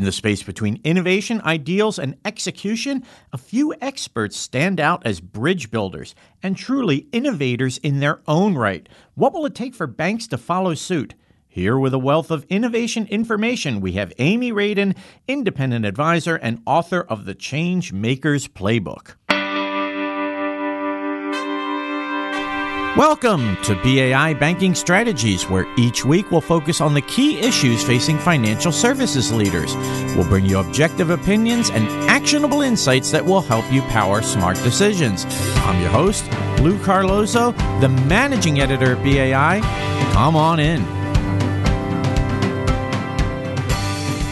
In the space between innovation, ideals, and execution, a few experts stand out as bridge builders and truly innovators in their own right. What will it take for banks to follow suit? Here with a wealth of innovation information, we have Amy Radin, independent advisor and author of the Change Makers Playbook. Welcome to BAI Banking Strategies, where each week we'll focus on the key issues facing financial services leaders. We'll bring you objective opinions and actionable insights that will help you power smart decisions. I'm your host, Lou Carlozo, the managing editor at BAI. Come on in.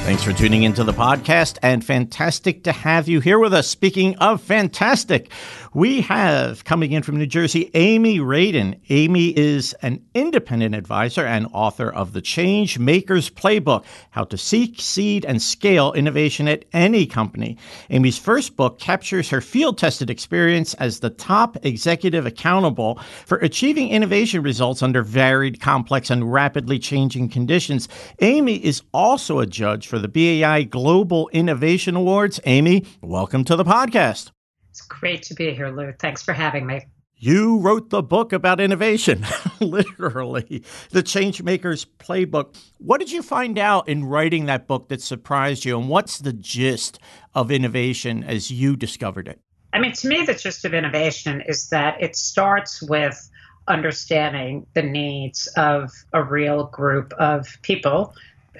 Thanks for tuning into the podcast and fantastic to have you here with us. Speaking of fantastic, we have coming in from New Jersey, Amy Radin. Amy is an independent advisor and author of the Change Makers Playbook How to Seek, Seed, and Scale Innovation at Any Company. Amy's first book captures her field tested experience as the top executive accountable for achieving innovation results under varied, complex, and rapidly changing conditions. Amy is also a judge for the BAI Global Innovation Awards. Amy, welcome to the podcast. It's great to be here, Lou. Thanks for having me. You wrote the book about innovation, literally, the Changemakers Playbook. What did you find out in writing that book that surprised you, and what's the gist of innovation as you discovered it? I mean, to me, the gist of innovation is that it starts with understanding the needs of a real group of people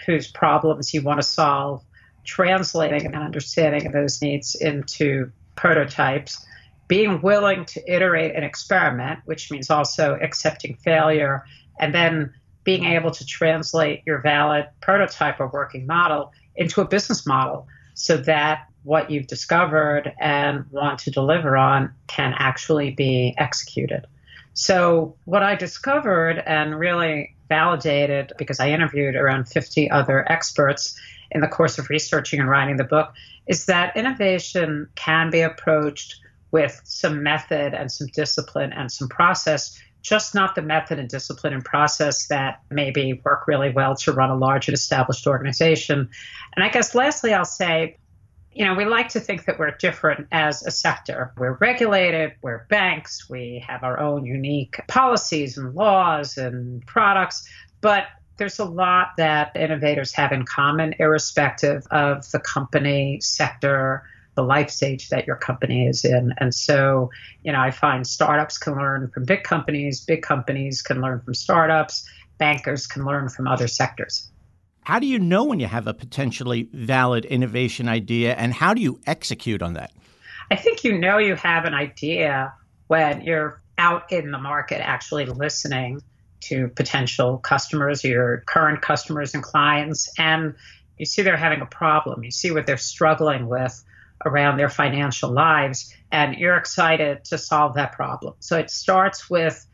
whose problems you want to solve, translating and understanding those needs into prototypes, being willing to iterate and experiment, which means also accepting failure, and then being able to translate your valid prototype or working model into a business model so that what you've discovered and want to deliver on can actually be executed. So, what I discovered and really validated because I interviewed around 50 other experts in the course of researching and writing the book is that innovation can be approached with some method and some discipline and some process, just not the method and discipline and process that maybe work really well to run a large and established organization. And I guess lastly, I'll say, you know, we like to think that we're different as a sector. We're regulated, we're banks, we have our own unique policies and laws and products, but there's a lot that innovators have in common, irrespective of the company sector, the life stage that your company is in. And so, you know, I find startups can learn from big companies, big companies can learn from startups, bankers can learn from other sectors. How do you know when you have a potentially valid innovation idea and how do you execute on that? I think you know you have an idea when you're out in the market actually listening to potential customers, your current customers and clients, and you see they're having a problem. You see what they're struggling with around their financial lives, and you're excited to solve that problem. So it starts with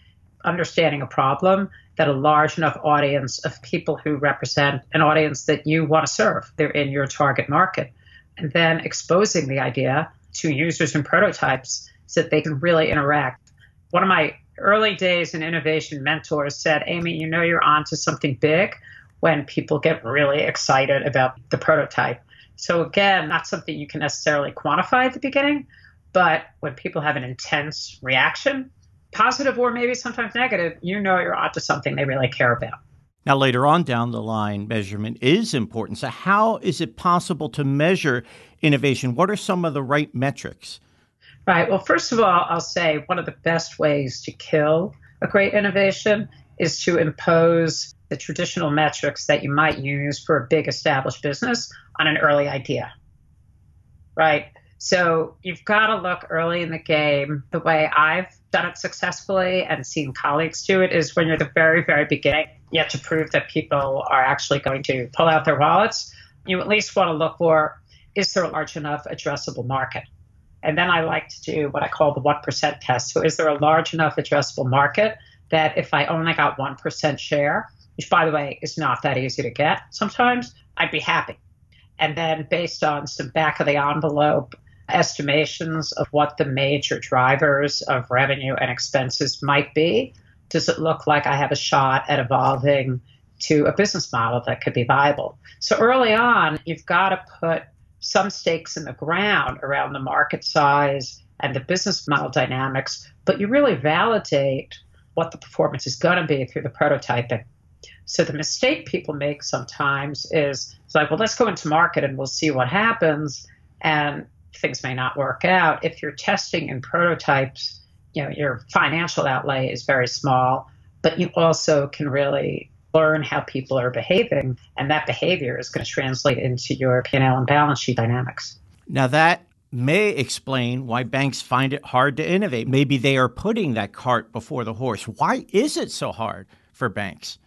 understanding a problem that a large enough audience of people who represent an audience that you want to serve, they're in your target market, and then exposing the idea to users and prototypes so that they can really interact. One of my early days in innovation mentors said, Amy, you know you're onto something big when people get really excited about the prototype. So again, not something you can necessarily quantify at the beginning, but when people have an intense reaction, positive or maybe sometimes negative, you know you're onto something they really care about. Now, later on down the line, measurement is important. So, how is it possible to measure innovation? What are some of the right metrics? Right. Well, first of all, I'll say one of the best ways to kill a great innovation is to impose the traditional metrics that you might use for a big established business on an early idea. Right. So you've got to look early in the game. The way I've done it successfully and seen colleagues do it is when you're the very, very beginning, you have to prove that people are actually going to pull out their wallets. You at least want to look for is there a large enough addressable market? And then I like to do what I call the 1% test. So, is there a large enough addressable market that if I only got 1% share, which by the way is not that easy to get sometimes, I'd be happy. And then, based on some back of the envelope estimations of what the major drivers of revenue and expenses might be, does it look like I have a shot at evolving to a business model that could be viable. So early on, you've got to put some stakes in the ground around the market size and the business model dynamics, but you really validate what the performance is going to be through the prototyping. So the mistake people make sometimes is it's like, well, let's go into market and we'll see what happens. And things may not work out. If you're testing in prototypes, you know, your financial outlay is very small, but you also can really learn how people are behaving, and that behavior is going to translate into your P&L and balance sheet dynamics. Now that may explain why banks find it hard to innovate. Maybe they are putting that cart before the horse. Why is it so hard for banks?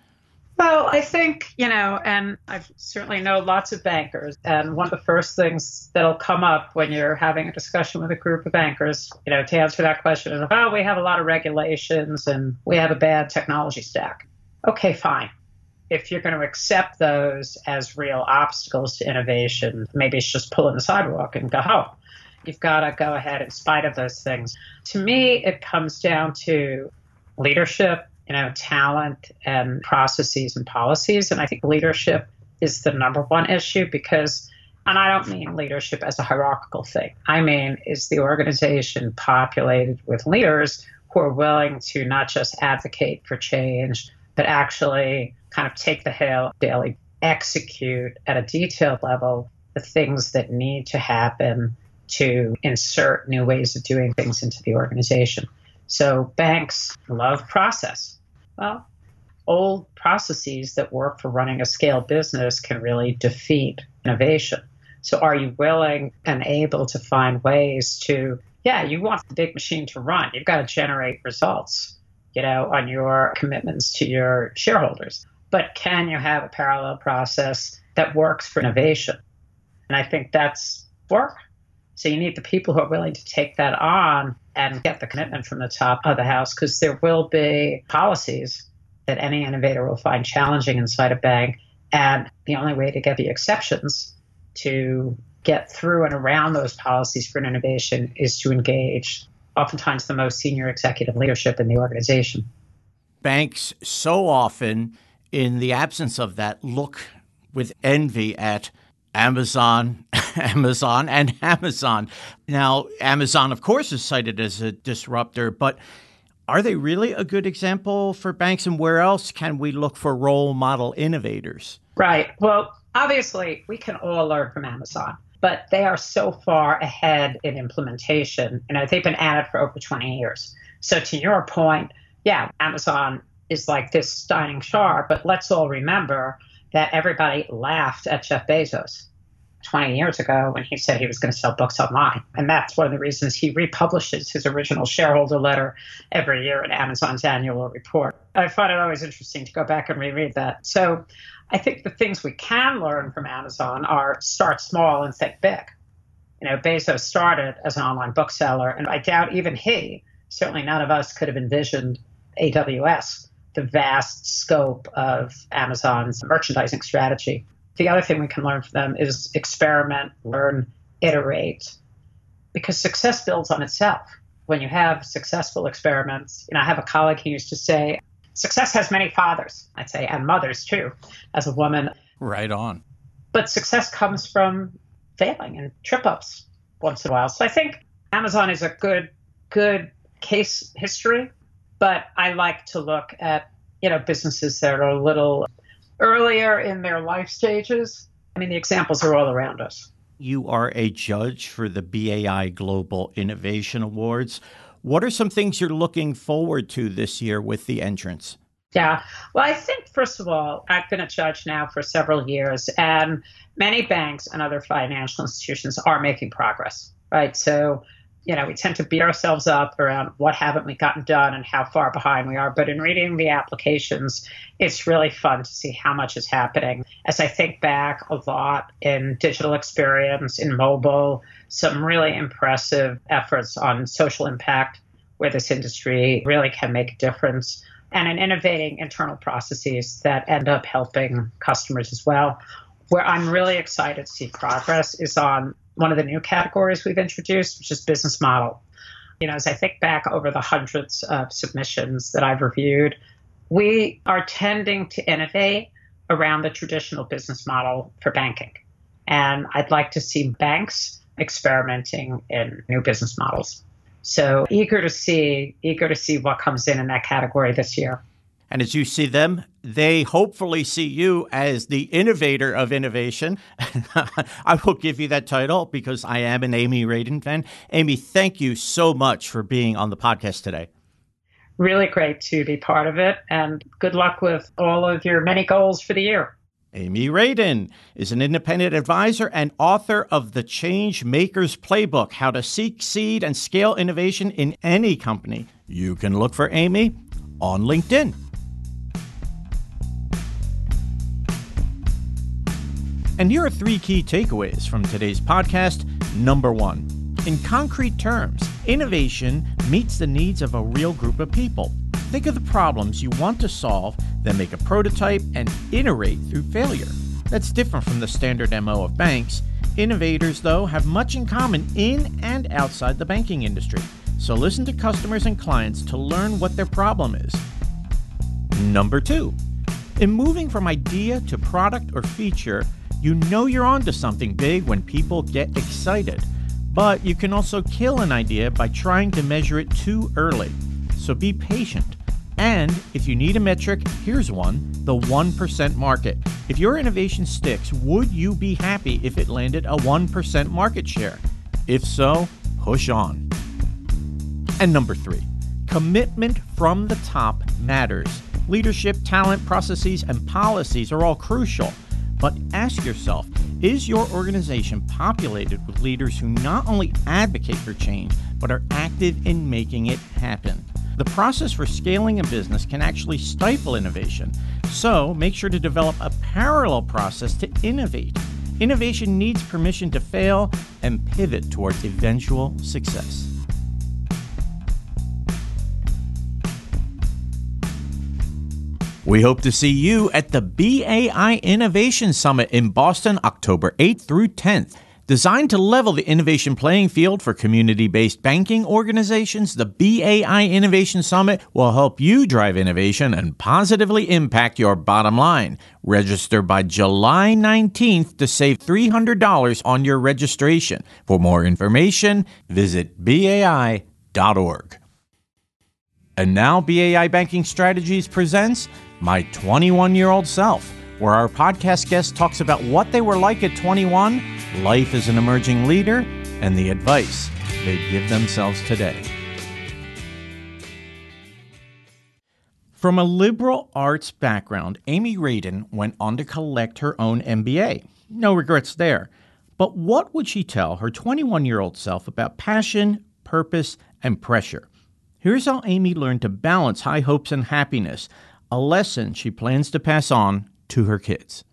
Well, I think, you know, and I certainly know lots of bankers. And one of the first things that'll come up when you're having a discussion with a group of bankers, you know, to answer that question is, oh, we have a lot of regulations and we have a bad technology stack. Okay, fine. If you're going to accept those as real obstacles to innovation, maybe it's just pulling the sidewalk and go home. You've got to go ahead in spite of those things. To me, it comes down to leadership you know, talent and processes and policies. And I think leadership is the number one issue because, and I don't mean leadership as a hierarchical thing. I mean, is the organization populated with leaders who are willing to not just advocate for change, but actually kind of take the hill daily, execute at a detailed level the things that need to happen to insert new ways of doing things into the organization. So banks love process. Well, old processes that work for running a scale business can really defeat innovation. So, are you willing and able to find ways to, yeah, you want the big machine to run. You've got to generate results, you know, on your commitments to your shareholders. But can you have a parallel process that works for innovation? And I think that's work. So, you need the people who are willing to take that on and get the commitment from the top of the house because there will be policies that any innovator will find challenging inside a bank. And the only way to get the exceptions to get through and around those policies for an innovation is to engage oftentimes the most senior executive leadership in the organization. Banks so often, in the absence of that, look with envy at Amazon, Amazon, and Amazon. Now, Amazon, of course, is cited as a disruptor, but are they really a good example for banks? And where else can we look for role model innovators? Right. Well, obviously, we can all learn from Amazon, but they are so far ahead in implementation. You know, they've been at it for over 20 years. So, to your point, yeah, Amazon is like this shining star, but let's all remember that everybody laughed at Jeff Bezos 20 years ago when he said he was going to sell books online. And that's one of the reasons he republishes his original shareholder letter every year in Amazon's annual report. I find it always interesting to go back and reread that. So I think the things we can learn from Amazon are start small and think big. You know, Bezos started as an online bookseller, and I doubt even he, certainly none of us, could have envisioned AWS the vast scope of Amazon's merchandising strategy. The other thing we can learn from them is experiment, learn, iterate, because success builds on itself. When you have successful experiments, you know, I have a colleague who used to say, success has many fathers, I'd say, and mothers too, as a woman. Right on. But success comes from failing and trip ups once in a while. So I think Amazon is a good, good case history but I like to look at, you know, businesses that are a little earlier in their life stages. I mean, the examples are all around us. You are a judge for the BAI Global Innovation Awards. What are some things you're looking forward to this year with the entrance? Yeah. Well, I think, first of all, I've been a judge now for several years, and many banks and other financial institutions are making progress, right? So you know, we tend to beat ourselves up around what haven't we gotten done and how far behind we are. But in reading the applications, it's really fun to see how much is happening. As I think back a lot in digital experience, in mobile, some really impressive efforts on social impact where this industry really can make a difference and in innovating internal processes that end up helping customers as well. Where I'm really excited to see progress is on one of the new categories we've introduced, which is business model. You know, as I think back over the hundreds of submissions that I've reviewed, we are tending to innovate around the traditional business model for banking. And I'd like to see banks experimenting in new business models. So eager to see, eager to see what comes in in that category this year. And as you see them, they hopefully see you as the innovator of innovation. I will give you that title because I am an Amy Radin fan. Amy, thank you so much for being on the podcast today. Really great to be part of it. And good luck with all of your many goals for the year. Amy Radin is an independent advisor and author of the Change Makers Playbook How to Seek, Seed, and Scale Innovation in Any Company. You can look for Amy on LinkedIn. And here are three key takeaways from today's podcast. Number one, in concrete terms, innovation meets the needs of a real group of people. Think of the problems you want to solve, then make a prototype and iterate through failure. That's different from the standard MO of banks. Innovators, though, have much in common in and outside the banking industry. So listen to customers and clients to learn what their problem is. Number two, in moving from idea to product or feature, you know you're onto something big when people get excited. But you can also kill an idea by trying to measure it too early. So be patient. And if you need a metric, here's one the 1% market. If your innovation sticks, would you be happy if it landed a 1% market share? If so, push on. And number three, commitment from the top matters. Leadership, talent, processes, and policies are all crucial. But ask yourself is your organization populated with leaders who not only advocate for change, but are active in making it happen? The process for scaling a business can actually stifle innovation, so make sure to develop a parallel process to innovate. Innovation needs permission to fail and pivot towards eventual success. We hope to see you at the BAI Innovation Summit in Boston, October 8th through 10th. Designed to level the innovation playing field for community based banking organizations, the BAI Innovation Summit will help you drive innovation and positively impact your bottom line. Register by July 19th to save $300 on your registration. For more information, visit BAI.org. And now, BAI Banking Strategies presents my 21 year old self, where our podcast guest talks about what they were like at 21, life as an emerging leader, and the advice they give themselves today. From a liberal arts background, Amy Radin went on to collect her own MBA. No regrets there. But what would she tell her 21 year old self about passion, purpose, and pressure? Here's how Amy learned to balance high hopes and happiness a lesson she plans to pass on to her kids.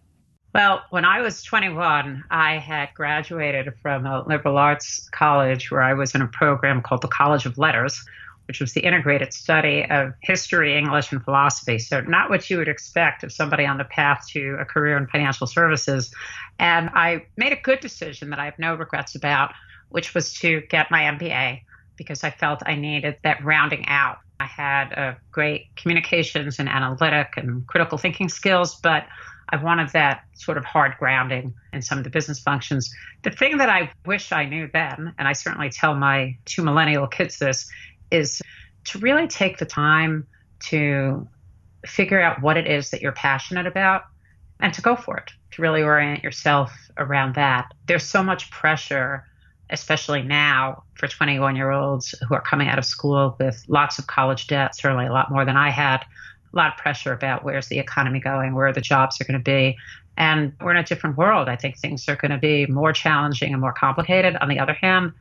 Well, when I was 21, I had graduated from a liberal arts college where I was in a program called the College of Letters, which was the integrated study of history, English, and philosophy. So, not what you would expect of somebody on the path to a career in financial services. And I made a good decision that I have no regrets about, which was to get my MBA because I felt I needed that rounding out I had a great communications and analytic and critical thinking skills, but I wanted that sort of hard grounding in some of the business functions. The thing that I wish I knew then, and I certainly tell my two millennial kids this, is to really take the time to figure out what it is that you're passionate about and to go for it, to really orient yourself around that. There's so much pressure especially now for 21 year olds who are coming out of school with lots of college debt, certainly a lot more than I had, a lot of pressure about where's the economy going, where the jobs are going to be. And we're in a different world. I think things are going to be more challenging and more complicated. On the other hand,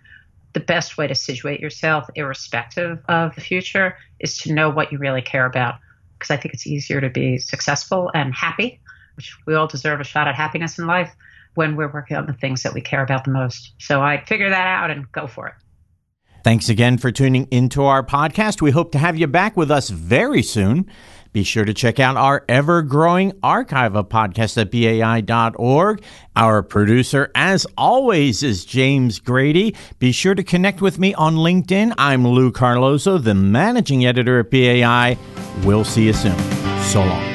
the best way to situate yourself, irrespective of the future, is to know what you really care about. Because I think it's easier to be successful and happy, which we all deserve a shot at happiness in life when we're working on the things that we care about the most. So I figure that out and go for it. Thanks again for tuning into our podcast. We hope to have you back with us very soon. Be sure to check out our ever growing archive of podcasts at BAI.org. Our producer, as always, is James Grady. Be sure to connect with me on LinkedIn. I'm Lou Carlozo, the managing editor at BAI. We'll see you soon. So long.